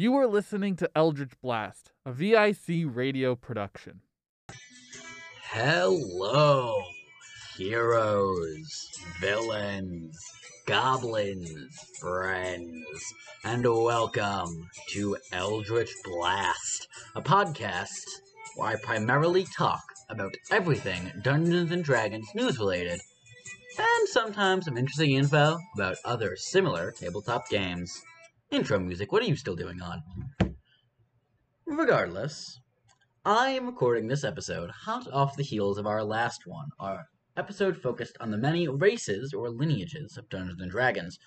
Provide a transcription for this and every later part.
You are listening to Eldritch Blast, a VIC radio production. Hello, heroes, villains, goblins, friends, and welcome to Eldritch Blast, a podcast where I primarily talk about everything Dungeons and Dragons news related, and sometimes some interesting info about other similar tabletop games. Intro music, what are you still doing on? Regardless, I am recording this episode hot off the heels of our last one, our episode focused on the many races or lineages of Dungeons and Dragons.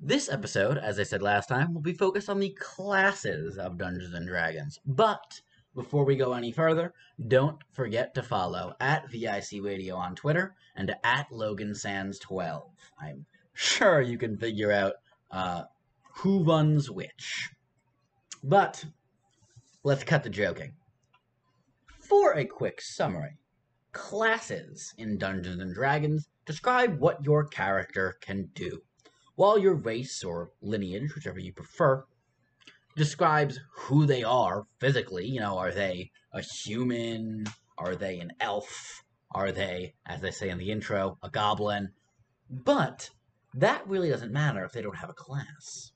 This episode, as I said last time, will be focused on the classes of Dungeons and Dragons. But before we go any further, don't forget to follow at VIC Radio on Twitter and at Logan Sands 12. I'm sure you can figure out uh, who runs which. But let's cut the joking. For a quick summary, classes in Dungeons and Dragons describe what your character can do, while your race or lineage, whichever you prefer, describes who they are physically. You know, are they a human? Are they an elf? Are they, as they say in the intro, a goblin? But that really doesn't matter if they don't have a class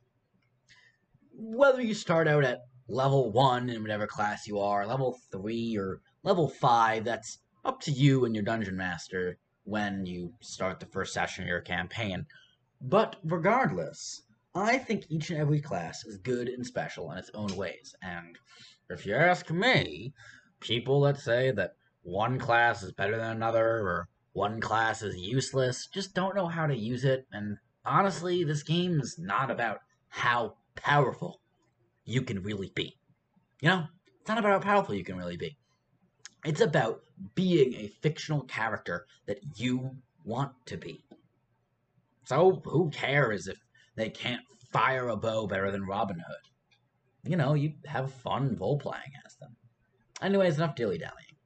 whether you start out at level one in whatever class you are, level three or level five, that's up to you and your dungeon master when you start the first session of your campaign. But regardless, I think each and every class is good and special in its own ways. And if you ask me, people that say that one class is better than another or one class is useless just don't know how to use it. And honestly, this game is not about how powerful you can really be. You know, it's not about how powerful you can really be. It's about being a fictional character that you want to be. So who cares if they can't fire a bow better than Robin Hood? You know, you have fun role playing as them. Anyways, enough dilly dallying.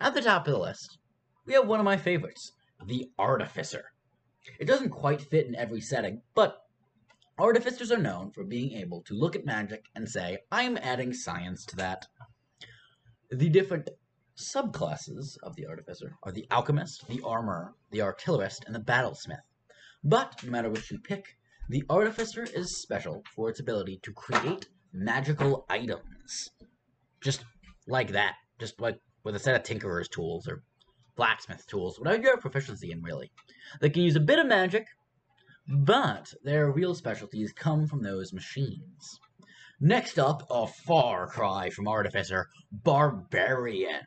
At the top of the list, we have one of my favorites, the Artificer. It doesn't quite fit in every setting, but Artificers are known for being able to look at magic and say, I'm adding science to that. The different subclasses of the Artificer are the Alchemist, the Armorer, the Artillerist, and the Battlesmith. But, no matter which you pick, the Artificer is special for its ability to create magical items. Just like that. Just like with a set of Tinkerer's tools or blacksmith tools, whatever you have proficiency in, really. They can use a bit of magic but their real specialties come from those machines. Next up, a far cry from Artificer, Barbarian.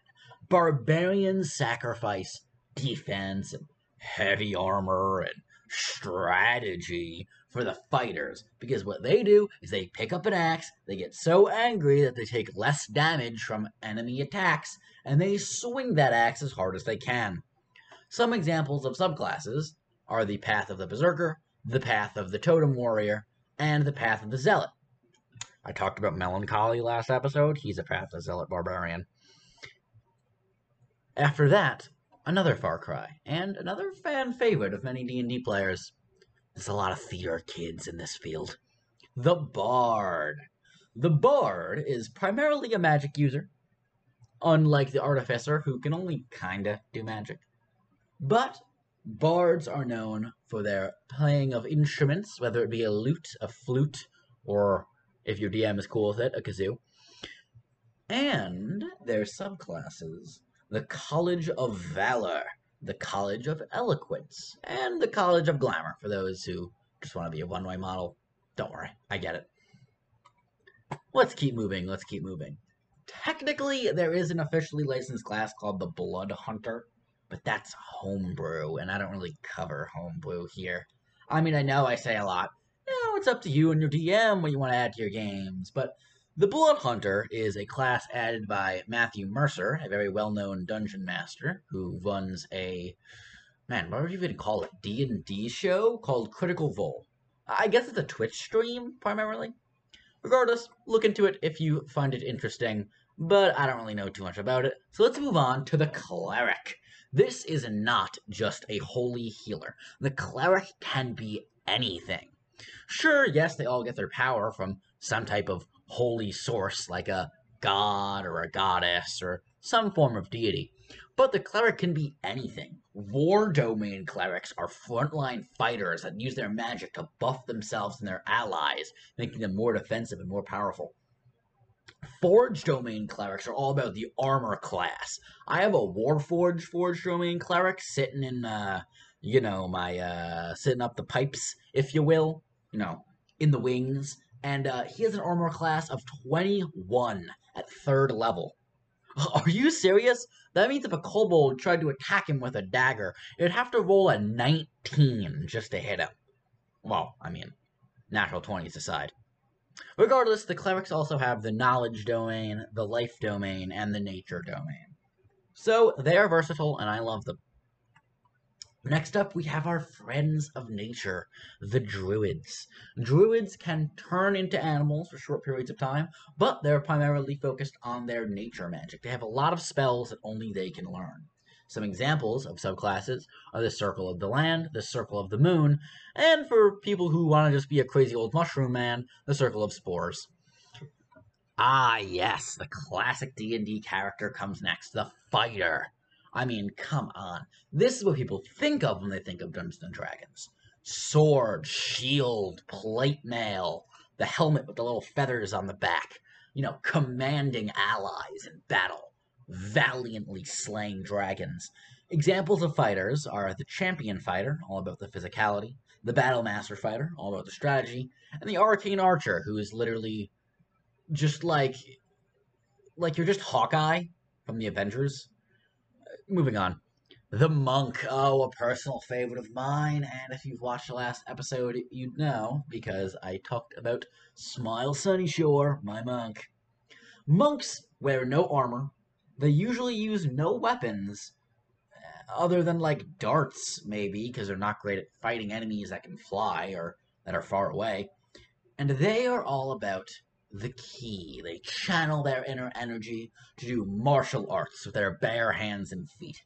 Barbarian sacrifice defense and heavy armor and strategy for the fighters because what they do is they pick up an axe, they get so angry that they take less damage from enemy attacks, and they swing that axe as hard as they can. Some examples of subclasses are the Path of the Berserker, the path of the totem warrior, and the path of the zealot. I talked about melancholy last episode. He's a path of zealot barbarian. After that, another Far Cry, and another fan favorite of many D&D players. There's a lot of theater kids in this field. The Bard. The Bard is primarily a magic user, unlike the Artificer, who can only kinda do magic. But Bards are known for their playing of instruments, whether it be a lute, a flute, or if your DM is cool with it, a kazoo. And their subclasses the College of Valor, the College of Eloquence, and the College of Glamour for those who just want to be a one way model. Don't worry, I get it. Let's keep moving, let's keep moving. Technically, there is an officially licensed class called the Blood Hunter but that's homebrew, and I don't really cover homebrew here. I mean, I know I say a lot. Know, it's up to you and your DM what you want to add to your games, but the Blood Hunter is a class added by Matthew Mercer, a very well-known dungeon master who runs a man, what would you even call it? D and D show called Critical Role. I guess it's a Twitch stream primarily. Regardless, look into it if you find it interesting, but I don't really know too much about it. So let's move on to the Cleric. This is not just a holy healer. The cleric can be anything. Sure, yes, they all get their power from some type of holy source like a god or a goddess or some form of deity. But the cleric can be anything. War domain clerics are frontline fighters that use their magic to buff themselves and their allies, making them more defensive and more powerful. Forge domain clerics are all about the armor class. I have a Warforged Forge domain cleric sitting in, uh, you know, my, uh, sitting up the pipes, if you will, you know, in the wings. And, uh, he has an armor class of 21 at third level. Are you serious? That means if a kobold tried to attack him with a dagger, it'd have to roll a 19 just to hit him. Well, I mean, natural 20s aside. Regardless, the clerics also have the knowledge domain, the life domain, and the nature domain. So they are versatile, and I love them. Next up, we have our friends of nature, the druids. Druids can turn into animals for short periods of time, but they're primarily focused on their nature magic. They have a lot of spells that only they can learn. Some examples of subclasses are the Circle of the Land, the Circle of the Moon, and for people who want to just be a crazy old mushroom man, the Circle of Spores. Ah, yes, the classic D&D character comes next, the fighter. I mean, come on. This is what people think of when they think of Dungeons and Dragons. Sword, shield, plate mail, the helmet with the little feathers on the back. You know, commanding allies in battle, valiantly slaying dragons. Examples of fighters are the champion fighter, all about the physicality, the battle master fighter, all about the strategy, and the arcane archer, who is literally just like like you're just Hawkeye from the Avengers uh, moving on. The Monk. Oh, a personal favorite of mine. And if you've watched the last episode, you'd know because I talked about Smile Sunny Shore, my monk. Monks wear no armor. They usually use no weapons uh, other than like darts, maybe, because they're not great at fighting enemies that can fly or that are far away. And they are all about the ki. They channel their inner energy to do martial arts with their bare hands and feet.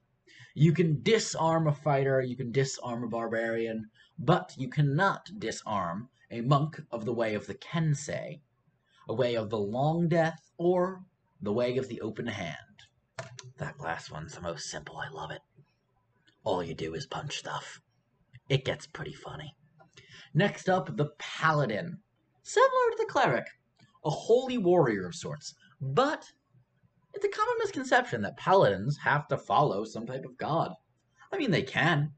You can disarm a fighter, you can disarm a barbarian, but you cannot disarm a monk of the way of the Kensei, a way of the long death, or the way of the open hand. That last one's the most simple, I love it. All you do is punch stuff. It gets pretty funny. Next up, the Paladin. Similar to the Cleric, a holy warrior of sorts. But it's a common misconception that paladins have to follow some type of god. I mean, they can.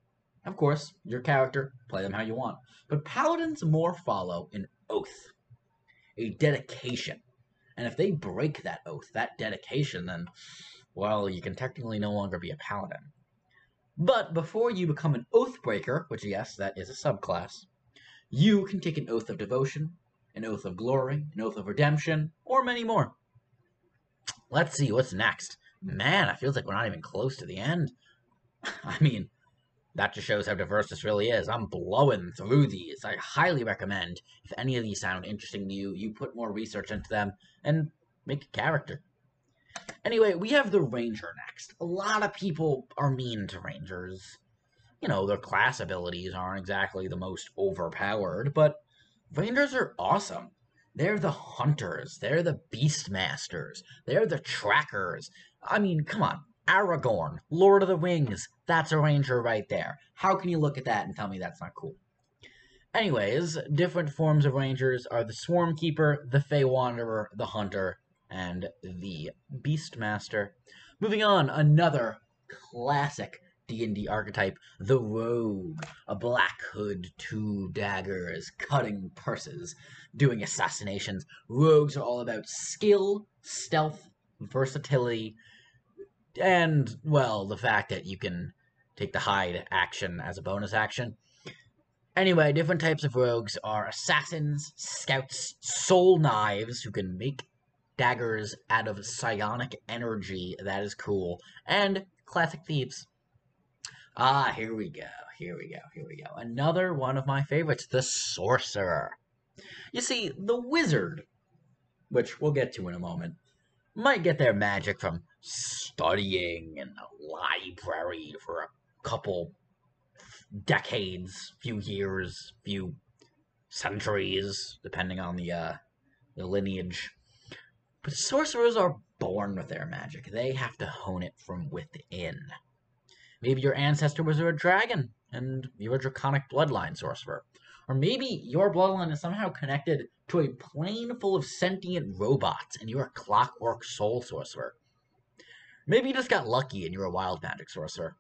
Of course, your character, play them how you want. But paladins more follow an oath, a dedication. And if they break that oath, that dedication, then, well, you can technically no longer be a paladin. But before you become an Oathbreaker, which, yes, that is a subclass, you can take an oath of devotion, an oath of glory, an oath of redemption, or many more. Let's see what's next. Man, it feels like we're not even close to the end. I mean, that just shows how diverse this really is. I'm blowing through these. I highly recommend if any of these sound interesting to you, you put more research into them and make a character. Anyway, we have the Ranger next. A lot of people are mean to Rangers. You know, their class abilities aren't exactly the most overpowered, but Rangers are awesome. They're the hunters. They're the beastmasters. They're the trackers. I mean, come on. Aragorn, Lord of the Rings. That's a ranger right there. How can you look at that and tell me that's not cool? Anyways, different forms of rangers are the Swarm Keeper, the Fey Wanderer, the Hunter, and the Beastmaster. Moving on, another classic D&D archetype, the rogue, a black hood, two daggers, cutting purses, doing assassinations. Rogues are all about skill, stealth, versatility, and, well, the fact that you can take the hide action as a bonus action. Anyway, different types of rogues are assassins, scouts, soul knives, who can make daggers out of psionic energy, that is cool, and classic thieves. Ah, here we go. Here we go. Here we go. Another one of my favorites, the sorcerer. You see, the wizard, which we'll get to in a moment, might get their magic from studying in a library for a couple decades, few years, few centuries, depending on the uh, the lineage. But sorcerers are born with their magic. They have to hone it from within. Maybe your ancestor was a dragon, and you're a draconic bloodline sorcerer. Or maybe your bloodline is somehow connected to a plane full of sentient robots, and you're a clockwork soul sorcerer. Maybe you just got lucky and you're a wild magic sorcerer.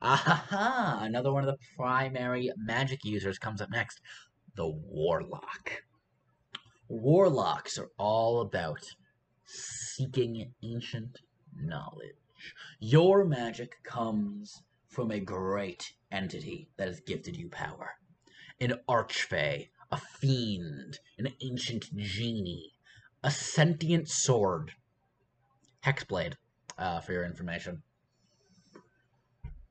Aha! Another one of the primary magic users comes up next the Warlock. Warlocks are all about seeking ancient knowledge. Your magic comes from a great entity that has gifted you power an archfey, a fiend, an ancient genie, a sentient sword. Hexblade, uh, for your information.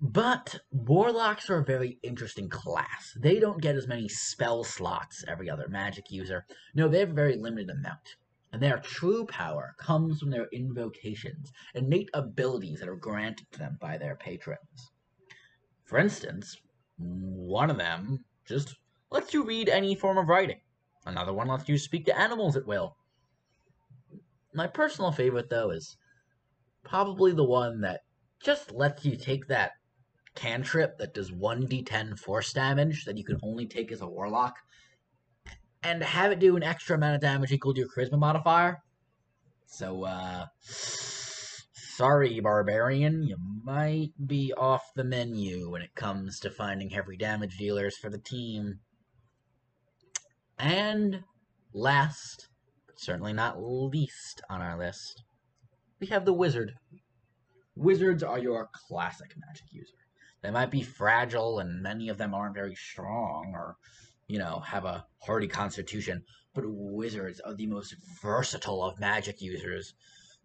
But warlocks are a very interesting class. They don't get as many spell slots every other magic user. No, they have a very limited amount. And their true power comes from their invocations, innate abilities that are granted to them by their patrons. For instance, one of them just lets you read any form of writing. Another one lets you speak to animals at will. My personal favorite, though, is probably the one that just lets you take that cantrip that does 1d10 force damage that you can only take as a warlock and have it do an extra amount of damage equal to your charisma modifier. So, uh, sorry, barbarian, you might be off the menu when it comes to finding heavy damage dealers for the team. And last, but certainly not least on our list, we have the wizard. Wizards are your classic magic user. They might be fragile, and many of them aren't very strong, or, you know, have a hardy constitution. But wizards are the most versatile of magic users.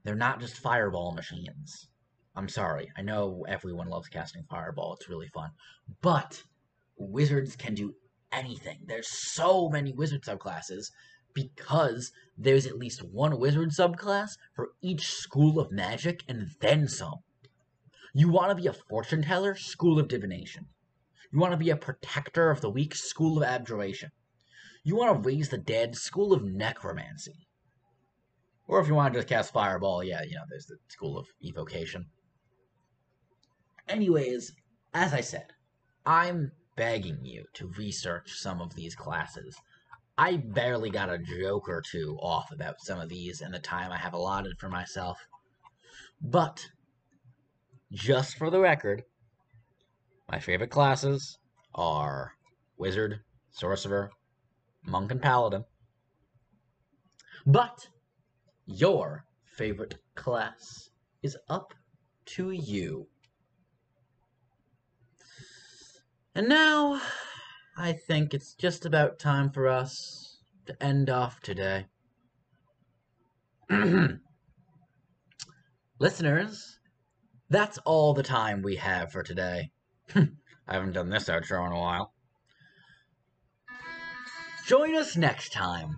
They're not just fireball machines. I'm sorry. I know everyone loves casting fireball. It's really fun. But wizards can do anything. There's so many wizard subclasses because there's at least one wizard subclass for each school of magic and then some. You want to be a fortune teller? School of divination. You want to be a protector of the weak? School of abjuration. You want to raise the dead? School of necromancy. Or if you want to just cast fireball, yeah, you know, there's the school of evocation. Anyways, as I said, I'm begging you to research some of these classes. I barely got a joke or two off about some of these in the time I have allotted for myself. But just for the record, my favorite classes are Wizard, Sorcerer, Monk, and Paladin. But your favorite class is up to you. And now, I think it's just about time for us to end off today. Listeners, that's all the time we have for today. I haven't done this outro in a while. Join us next time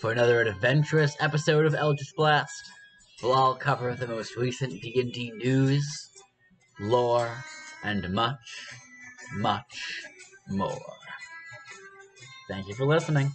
for another adventurous episode of Eldritch Blast. We'll all cover the most recent D&D news, lore, and much, much more. Thank you for listening.